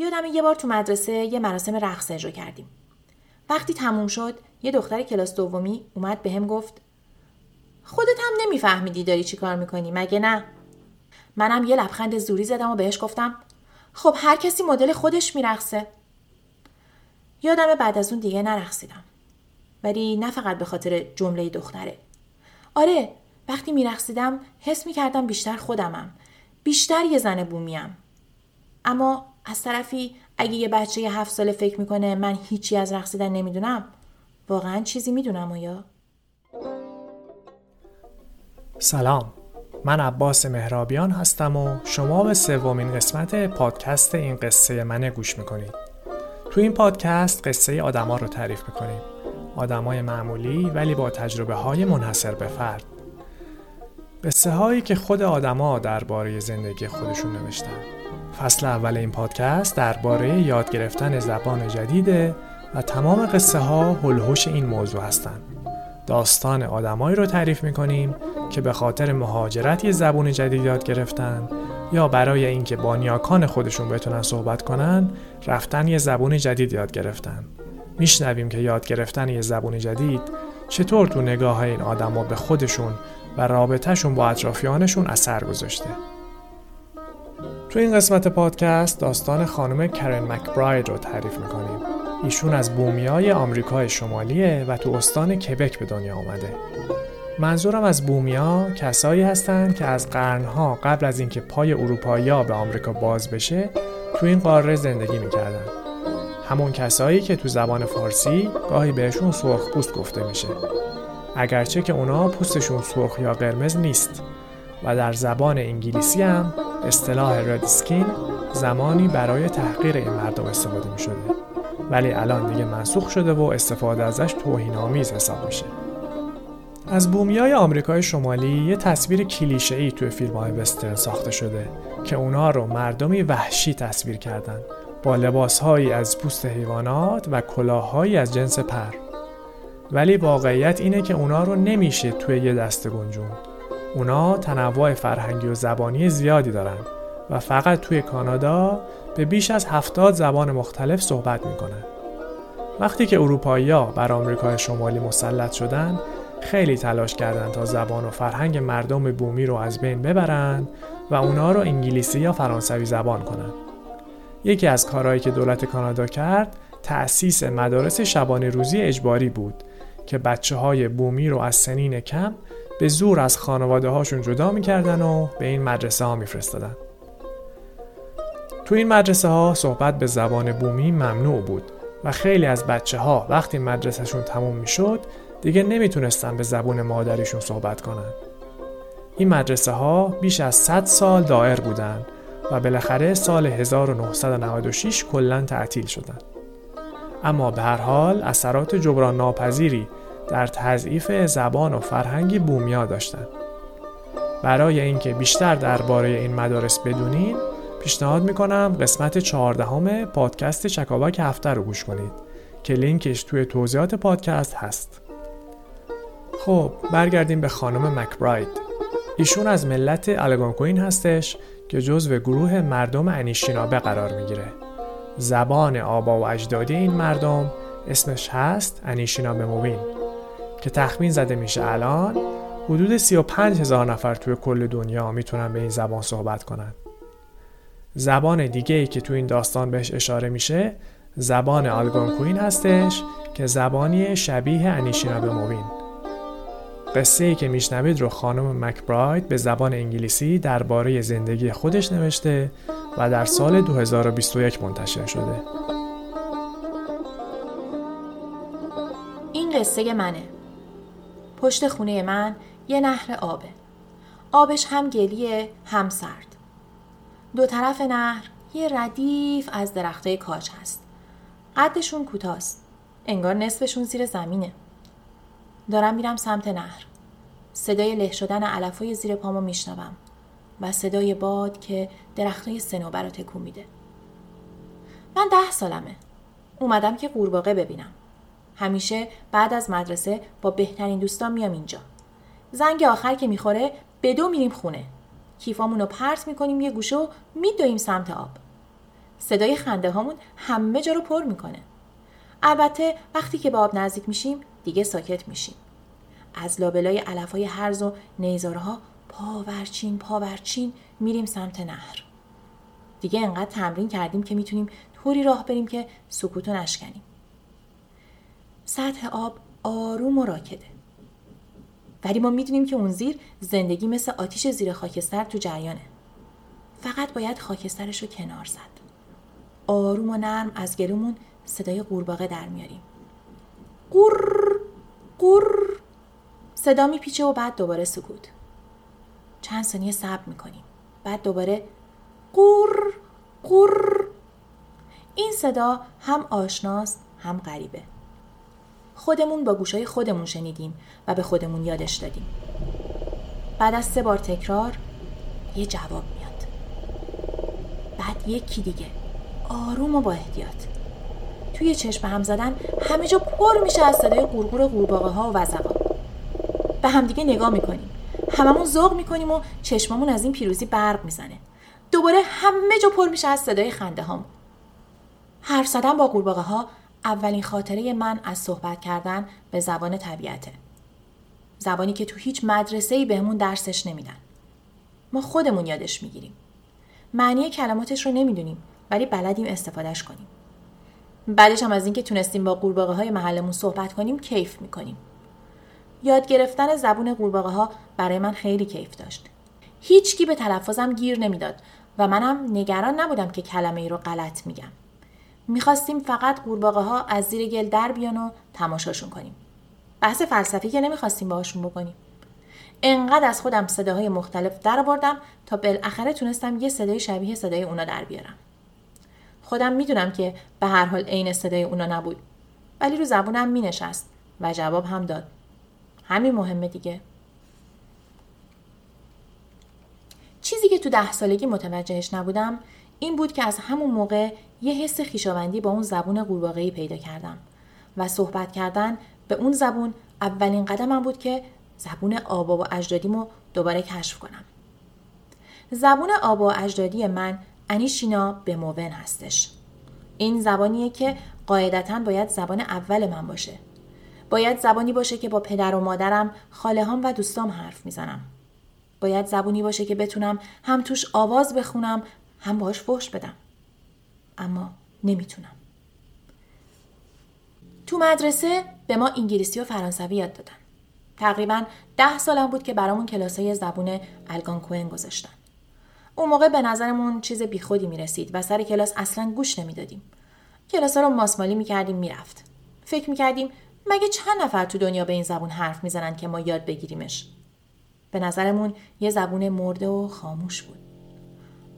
یادم یه بار تو مدرسه یه مراسم رقص اجرا کردیم. وقتی تموم شد یه دختر کلاس دومی اومد بهم گفت خودت هم نمیفهمیدی داری چی کار می‌کنی مگه نه؟ منم یه لبخند زوری زدم و بهش گفتم خب هر کسی مدل خودش میرقصه. یادم بعد از اون دیگه نرقصیدم. ولی نه فقط به خاطر جمله دختره. آره وقتی میرقصیدم حس می‌کردم بیشتر خودمم. بیشتر یه زن بومیم. اما از طرفی اگه یه بچه یه هفت ساله فکر می‌کنه من هیچی از رقصیدن نمی‌دونم واقعا چیزی می‌دونم یا؟ سلام. من عباس مهرابیان هستم و شما به سومین قسمت پادکست این قصه منه گوش می‌کنید. تو این پادکست قصه آدما رو تعریف می‌کنیم. آدمای معمولی ولی با تجربه های منحصر به فرد. قصه هایی که خود آدما درباره زندگی خودشون نوشتن. فصل اول این پادکست درباره یاد گرفتن زبان جدیده و تمام قصه ها هلوش این موضوع هستند. داستان آدمایی رو تعریف می‌کنیم که به خاطر مهاجرت یه زبون جدید یاد گرفتن یا برای اینکه با نیاکان خودشون بتونن صحبت کنن رفتن یه زبون جدید یاد گرفتن. میشنویم که یاد گرفتن یه زبون جدید چطور تو نگاه این آدما به خودشون و رابطهشون با اطرافیانشون اثر گذاشته. تو این قسمت پادکست داستان خانم کرن مکبراید رو تعریف می‌کنیم. ایشون از بومیای آمریکای شمالیه و تو استان کبک به دنیا آمده. منظورم از بومیا کسایی هستند که از قرنها قبل از اینکه پای اروپایی به آمریکا باز بشه تو این قاره زندگی می‌کردن. همون کسایی که تو زبان فارسی گاهی بهشون سرخ پوست گفته میشه. اگرچه که اونا پوستشون سرخ یا قرمز نیست و در زبان انگلیسی هم اصطلاح رد سکین زمانی برای تحقیر این مردم استفاده می شده ولی الان دیگه منسوخ شده و استفاده ازش توهین آمیز حساب میشه. از بومیای آمریکای شمالی یه تصویر کلیشه ای توی فیلم های وسترن ساخته شده که اونا رو مردمی وحشی تصویر کردن. با لباس از پوست حیوانات و کلاههایی از جنس پر. ولی واقعیت اینه که اونا رو نمیشه توی یه دسته گنجوند. اونا تنوع فرهنگی و زبانی زیادی دارن و فقط توی کانادا به بیش از هفتاد زبان مختلف صحبت می‌کنن. وقتی که اروپایی ها بر آمریکای شمالی مسلط شدن خیلی تلاش کردند تا زبان و فرهنگ مردم بومی رو از بین ببرند و اونا رو انگلیسی یا فرانسوی زبان کنند. یکی از کارهایی که دولت کانادا کرد تأسیس مدارس شبانه روزی اجباری بود که بچه های بومی رو از سنین کم به زور از خانواده هاشون جدا می‌کردن و به این مدرسه ها میفرستادن. تو این مدرسه ها صحبت به زبان بومی ممنوع بود و خیلی از بچه ها وقتی مدرسهشون تموم می‌شد دیگه نمی‌تونستن به زبون مادریشون صحبت کنن. این مدرسه ها بیش از 100 سال دائر بودن و بالاخره سال 1996 کلا تعطیل شدن. اما به هر حال اثرات جبران ناپذیری در تضعیف زبان و فرهنگ بومیا داشتند. برای اینکه بیشتر درباره این مدارس بدونین پیشنهاد می‌کنم قسمت چهاردهم پادکست چکاواک هفته رو گوش کنید که لینکش توی توضیحات پادکست هست. خب برگردیم به خانم مکبراید ایشون از ملت الگانکوین هستش که جزو گروه مردم انیشینابه قرار می‌گیره. زبان آبا و اجدادی این مردم اسمش هست انیشینابه موین. که تخمین زده میشه الان حدود 35 هزار نفر توی کل دنیا می‌تونن به این زبان صحبت کنن. زبان دیگه ای که تو این داستان بهش اشاره میشه زبان آلگونکوین هستش که زبانی شبیه انیشینابه موین. قصه ای که میشنوید رو خانم مکبراید به زبان انگلیسی درباره زندگی خودش نوشته و در سال 2021 منتشر شده. این قصه منه. پشت خونه من یه نهر آبه. آبش هم گلیه هم سرد. دو طرف نهر یه ردیف از درختای کاج هست. قدشون کوتاست. انگار نصفشون زیر زمینه. دارم میرم سمت نهر. صدای له شدن علفای زیر پامو میشنوم و صدای باد که درختای سنوبر رو تکون میده. من ده سالمه. اومدم که قورباغه ببینم. همیشه بعد از مدرسه با بهترین دوستان میام اینجا. زنگ آخر که می‌خوره به دو میریم خونه. کیفامون رو پرت می‌کنیم یه گوشه و میدویم سمت آب. صدای خنده هامون همه جا رو پر می‌کنه. البته وقتی که به آب نزدیک میشیم دیگه ساکت میشیم. از لابلای علف های هرز و نیزارها پاورچین پاورچین میریم سمت نهر. دیگه انقدر تمرین کردیم که می‌تونیم طوری راه بریم که سکوتو نشکنیم. سطح آب آروم و راکده. ولی ما می‌دونیم که اون زیر زندگی مثل آتیش زیر خاکستر تو جریانه. فقط باید خاکسترش رو کنار زد. آروم و نرم از گلومون صدای قورباغه در میاریم. قور قور. صدا میپیچه و بعد دوباره سکوت. چند ثانیه صبر می‌کنیم. بعد دوباره قور قور. این صدا هم آشناست هم غریبه. خودمون با گوشای خودمون شنیدیم و به خودمون یادش دادیم. بعد از سه بار تکرار یه جواب میاد. بعد یکی دیگه. آروم و با احتیاط. توی چشم هم زدن همه جا پر میشه از صدای قورقور قورباغه ها و وزقا به همدیگه نگاه می‌کنیم. هممون ذوق می‌کنیم و چشممون از این پیروزی برق می‌زنه. دوباره همه جا پر میشه از صدای خنده هامون حرف زدن با قورباغه ها اولین خاطره من از صحبت کردن به زبان طبیعته. زبانی که تو هیچ مدرسه ای بهمون درسش نمیدن. ما خودمون یادش می‌گیریم. معنی کلماتش رو نمی‌دونیم ولی بلدیم استفادهش کنیم. بعدش هم از اینکه تونستیم با قورباغه های محلمون صحبت کنیم کیف می‌کنیم. یاد گرفتن زبون قورباغه ها برای من خیلی کیف داشت. هیچکی به تلفظم گیر نمی‌داد و منم نگران نبودم که کلمه ای رو غلط میگم. می‌خواستیم فقط قورباغه ها از زیر گل در بیان و تماشاشون کنیم. بحث فلسفی که نمی‌خواستیم باهاشون بکنیم. انقدر از خودم صداهای مختلف در آوردم تا بالاخره تونستم یه صدای شبیه صدای اونا در بیارم. خودم می‌دونم که به هر حال عین صدای اونا نبود. ولی رو زبونم مینشست و جواب هم داد. همین مهمه دیگه. چیزی که تو ده سالگی متوجهش نبودم این بود که از همون موقع یه حس خیشاوندی با اون زبون قورباغه‌ای پیدا کردم و صحبت کردن به اون زبون اولین قدمم بود که زبون آبا و اجدادیمو دوباره کشف کنم. زبون آبا و اجدادی من انیشینا به موون هستش. این زبانیه که قاعدتا باید زبان اول من باشه. باید زبانی باشه که با پدر و مادرم، خاله هم و دوستام حرف می‌زنم. باید زبونی باشه که بتونم هم توش آواز بخونم هم باش فحش بدم. اما نمی‌تونم. تو مدرسه به ما انگلیسی و فرانسوی یاد دادن. تقریبا ده سالم بود که برامون کلاسای زبون الگانکوئن گذاشتن. اون موقع به نظرمون چیز بیخودی می‌رسید و سر کلاس اصلا گوش نمی‌دادیم. کلاسا رو ماسمالی می‌کردیم می‌رفت. فکر می‌کردیم مگه چند نفر تو دنیا به این زبون حرف می‌زنن که ما یاد بگیریمش. به نظرمون یه زبون مرده و خاموش بود.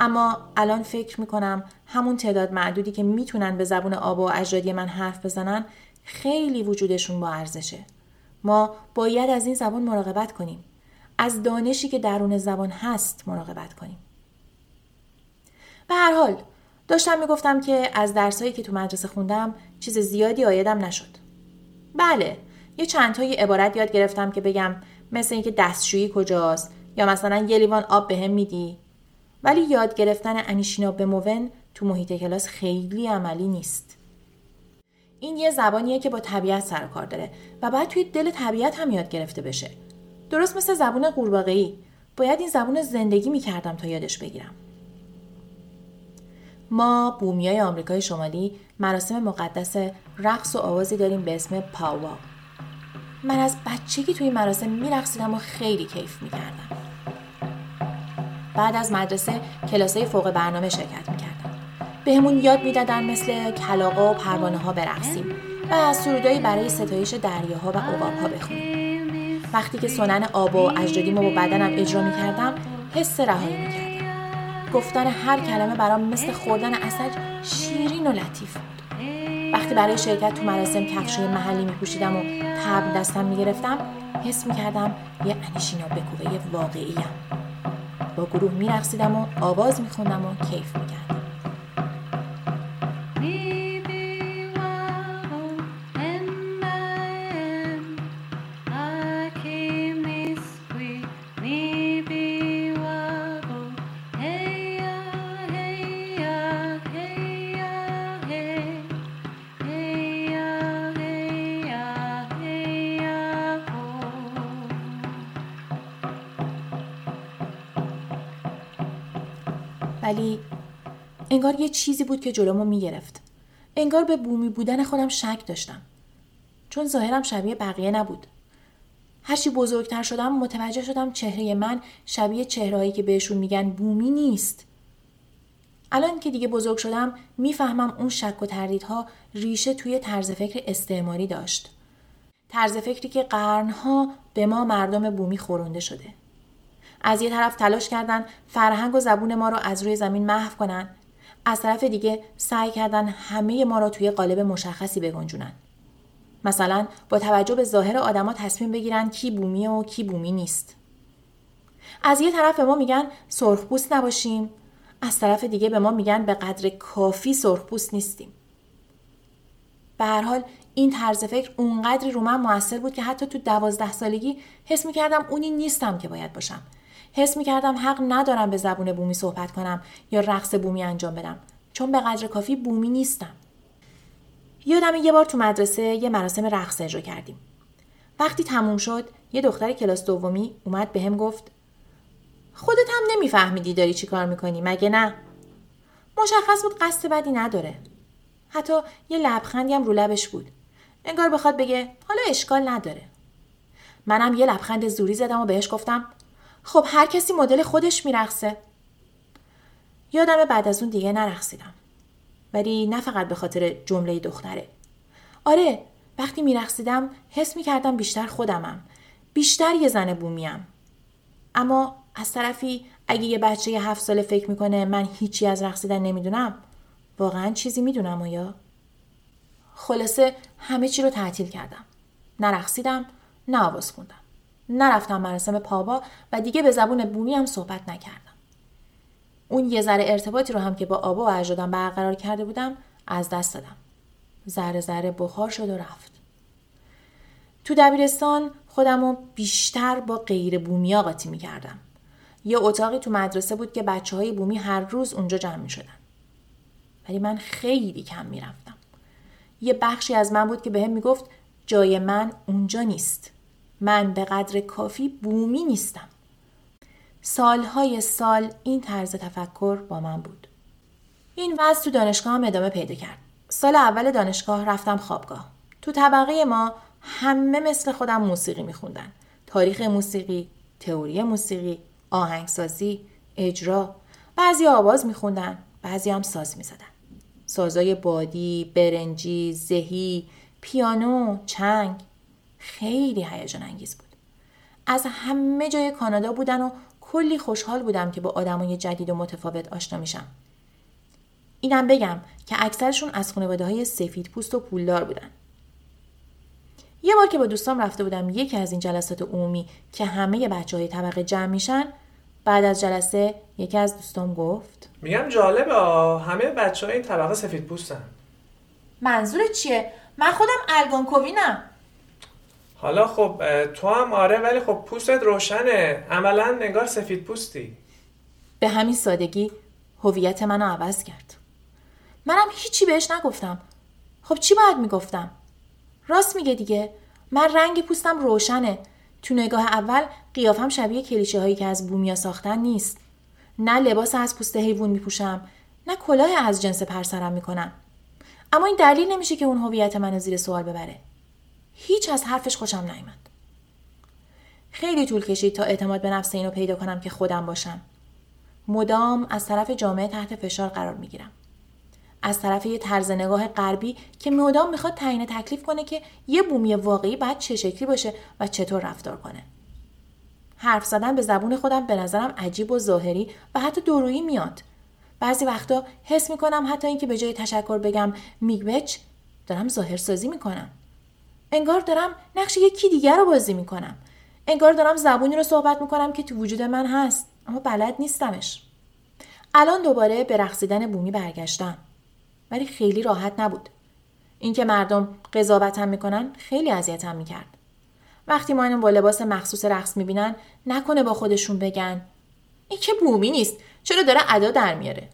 اما الان فکر می‌کنم همون تعداد معدودی که می‌تونن به زبون آبا و اجدادی من حرف بزنن خیلی وجودشون با ارزشه. ما باید از این زبان مراقبت کنیم. از دانشی که درون زبان هست مراقبت کنیم. به هر حال داشتم می‌گفتم که از درسایی که تو مدرسه خوندم چیز زیادی آیدم نشد. بله، یه چند تایی عبارت یاد گرفتم که بگم مثل اینکه دستشویی کجاست یا مثلا یه لیوان آب بهم به میدی ولی یاد گرفتن انیشینا به موون تو محیط کلاس خیلی عملی نیست. این یه زبانیه که با طبیعت سر کار داره و باید توی دل طبیعت هم یاد گرفته بشه. درست مثل زبون قورباغه‌ای باید این زبون زندگی می‌کردم تا یادش بگیرم. ما بومیای آمریکای شمالی مراسم مقدس رقص و آوازی داریم به اسم پاوا. من از بچگی توی مراسم میرقصیدم و خیلی کیف می‌کردم. بعد از مدرسه کلاسای فوق برنامه شرکت می‌کردم بهمون یاد می‌دادن مثل کلاقا و پروانه ها برقصیم و سرودایی برای ستایش دریاها و عقاب ها بخونیم. وقتی که سنن آب و اجدادیمو با بدنم اجرا می‌کردم حس رهایی می‌کردم. گفتن هر کلمه برام مثل خوردن اسد شیرین و لطیف بود. وقتی برای شرکت تو مراسم کفشوی محلی میپوشیدم و تبل دستم می‌گرفتم حس می‌کردم یه انیشینا بکوه واقعیم. با گروه میرقصیدم و آواز میخوندم و کیف می‌کردم. انگار یه چیزی بود که جلومو می‌گرفت. انگار به بومی بودن خودم شک داشتم. چون ظاهرم شبیه بقیه نبود. هرچی بزرگتر شدم متوجه شدم چهره من شبیه چهرهایی که بهشون میگن بومی نیست. الان که دیگه بزرگ شدم می‌فهمم اون شک و تردیدها ریشه توی طرز فکر استعماری داشت. طرز فکری که قرنها به ما مردم بومی خورونده شده. از یه طرف تلاش کردن فرهنگ و زبون ما رو از روی زمین محو کنن. از طرف دیگه سعی کردن همه ما را توی قالب مشخصی بگنجونن. مثلا با توجه به ظاهر آدما تصمیم بگیرن کی بومیه و کی بومی نیست. از یه طرف به ما میگن سرخپوست نباشیم از طرف دیگه به ما میگن به قدر کافی سرخپوست نیستیم. به هر حال این طرز فکر اونقدری رو من موثر بود که حتی تو دوازده سالگی حس می‌کردم اونی نیستم که باید باشم. حس می‌کردم حق ندارم به زبون بومی صحبت کنم یا رقص بومی انجام بدم. چون به قدر کافی بومی نیستم. یادم یه بار تو مدرسه یه مراسم رقص اجرا کردیم. وقتی تموم شد یه دختر کلاس دومی اومد بهم گفت خودت هم نمیفهمیدی داری چی کار می‌کنی مگه نه؟ مشخص بود قصد بدی نداره. حتی یه لبخندی هم رو لبش بود. انگار بخواد بگه حالا اشکال نداره. منم یه لبخند زوری زدم و بهش گفتم خب هر کسی مدل خودش میرقصه. یادم بعد از اون دیگه نرقصیدم. ولی نه فقط به خاطر جمله دختره. آره وقتی میرقصیدم حس می‌کردم بیشتر خودمم. بیشتر یه زن بومیم. اما از طرفی اگه یه بچه یه هفت ساله فکر می‌کنه من هیچی از رقصیدن نمی‌دونم واقعا چیزی می‌دونم یا خلاصه همه چی رو تعطیل کردم. نرقصیدم نه آواز خوندم. نرفتم مراسم پابا و دیگه به زبون بومی هم صحبت نکردم اون یه ذره ارتباطی رو هم که با آبا و اجدادم برقرار کرده بودم از دست دادم ذره ذره بخار شد و رفت تو دبیرستان خودم رو بیشتر با غیر بومی قاطی می کردم. یه اتاقی تو مدرسه بود که بچه های بومی هر روز اونجا جمع می شدن. ولی من خیلی کم می رفتم. یه بخشی از من بود که بهم به می‌گفت جای من اونجا نیست. من به قدر کافی بومی نیستم. سالهای سال این طرز تفکر با من بود. این وضع تو دانشگاه هم ادامه پیدا کرد. سال اول دانشگاه رفتم خوابگاه. تو طبقه ما همه مثل خودم موسیقی میخوندن. تاریخ موسیقی، تئوری موسیقی، آهنگسازی، اجرا. بعضی آواز میخوندن، بعضی هم ساز می‌زدن. سازای بادی، برنجی، زهی، پیانو، چنگ خیلی هیجان انگیز بود. از همه جای کانادا بودن و کلی خوشحال بودم که با آدمای جدید و متفاوت آشنا میشم. اینم بگم که اکثرشون از خانواده های سفید پوست و پولدار بودن. یه بار که با دوستام رفته بودم یکی از این جلسات عمومی که همه بچه های طبقه جمع میشن بعد از جلسه یکی از دوستام گفت میگم جالبه همه بچه های طبقه سفید پوستن منظور چیه؟ من خودم الگانکوینم حالا خب تو هم آره ولی خب پوستت روشنه. عملا انگار سفید پوستی. به همین سادگی هویت منو عوض کرد. منم هیچی بهش نگفتم. خب چی باید می‌گفتم؟ راست میگه دیگه. من رنگ پوستم روشنه. تو نگاه اول قیافم شبیه کلیشه هایی که از بومیا ساختن نیست. نه لباس از پوست حیوان میپوشم نه کلاه از جنس پرسرم می‌کنم. اما این دلیل نمیشه که اون هویت منو زیر سوال ببره. هیچ از حرفش خوشم نیامد خیلی طول کشید تا اعتماد به نفس اینو پیدا کنم که خودم باشم. مدام از طرف جامعه تحت فشار قرار می‌گیرم. از طرف یه طرز نگاه غربی که مدام می‌خواد تعیین تکلیف کنه که یه بومی واقعی باید چه شکلی باشه و چطور رفتار کنه. حرف زدن به زبون خودم به نظرم عجیب و ظاهری و حتی درویی میاد. بعضی وقتا حس می‌کنم حتی اینکه به جای تشکر بگم میگوچ دارم ظاهر سازی می‌کنم. انگار دارم نقش یکی دیگر رو بازی می‌کنم. انگار دارم زبونی رو صحبت می‌کنم که تو وجود من هست اما بلد نیستمش. الان دوباره به رقصیدن بومی برگشتم. ولی خیلی راحت نبود. اینکه مردم قضاوتم می‌کنن خیلی اذیتم می‌کرد. وقتی ما اینو با لباس مخصوص رقص می‌بینن نکنه با خودشون بگن این که بومی نیست چرا داره ادا در میاره؟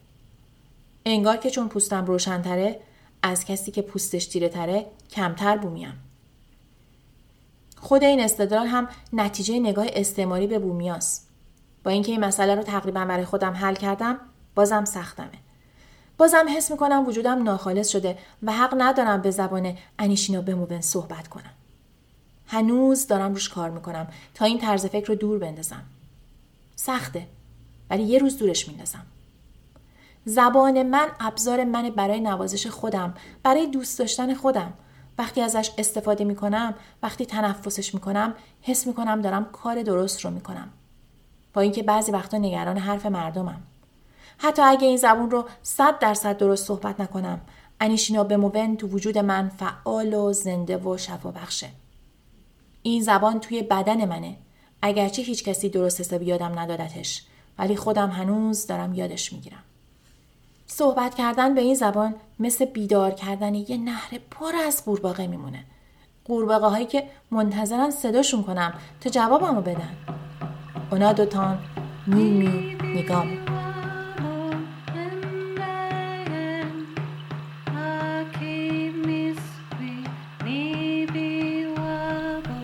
انگار که چون پوستم روشنتره از کسی که پوستش تیره تره کمتر بومیم. خود این استدلال هم نتیجه نگاه استعماری به بومیاست با اینکه این مسئله رو تقریبا برای خودم حل کردم بازم سختمه. بازم حس می‌کنم وجودم ناخالص شده و حق ندارم به زبان انیشینا بموون صحبت کنم. هنوز دارم روش کار می‌کنم تا این طرز فکر رو دور بندازم. سخته ولی یه روز دورش میندازم. زبان من ابزار من برای نوازش خودم برای دوست داشتن خودم. وقتی ازش استفاده می‌کنم وقتی تنفسش می‌کنم حس می‌کنم دارم کار درست رو می‌کنم. با اینکه بعضی وقتا نگران حرف مردمم. حتی اگه این زبون رو صد درصد درست صحبت نکنم انیشینا بموون تو وجود من فعال و زنده و شفا بخشه. این زبان توی بدن منه. اگرچه هیچ کسی درست حسابی یادم ندادتش ولی خودم هنوز دارم یادش می‌گیرم. صحبت کردن به این زبان مثل بیدار کردن یه نهر پر از قورباغه میمونه. قورباغه هایی که منتظرن صداشون کنم تا جوابمو بدن. اونا دوتان نیمی نگام.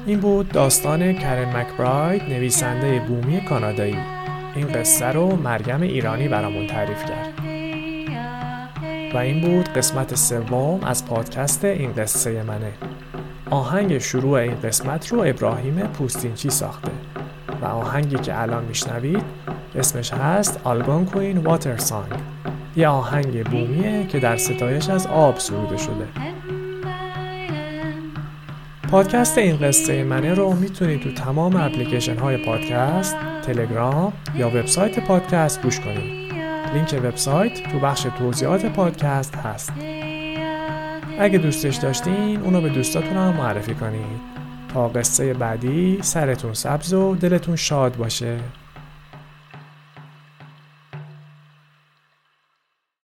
این بود داستان کرن مکبراید نویسنده بومی کانادایی. این قصه رو مریم ایرانی برامون تعریف کرد. و این بود قسمت سوم از پادکست این قصه منه. آهنگ شروع این قسمت رو ابراهیم پوستینچی ساخته و آهنگی که الان میشنوید اسمش هست کوین واتر سانگ یه آهنگ بومیه که در ستایش از آب سروده شده. پادکست این قصه منه رو می‌تونید تو تمام اپلیکیشن های پادکست، تلگرام یا وبسایت پادکست گوش کنید. لینک وبسایت تو بخش توضیحات پادکست هست. اگه دوستش داشتین اونو به دوستاتون هم معرفی کنید تا قصه بعدی سرتون سبز و دلتون شاد باشه.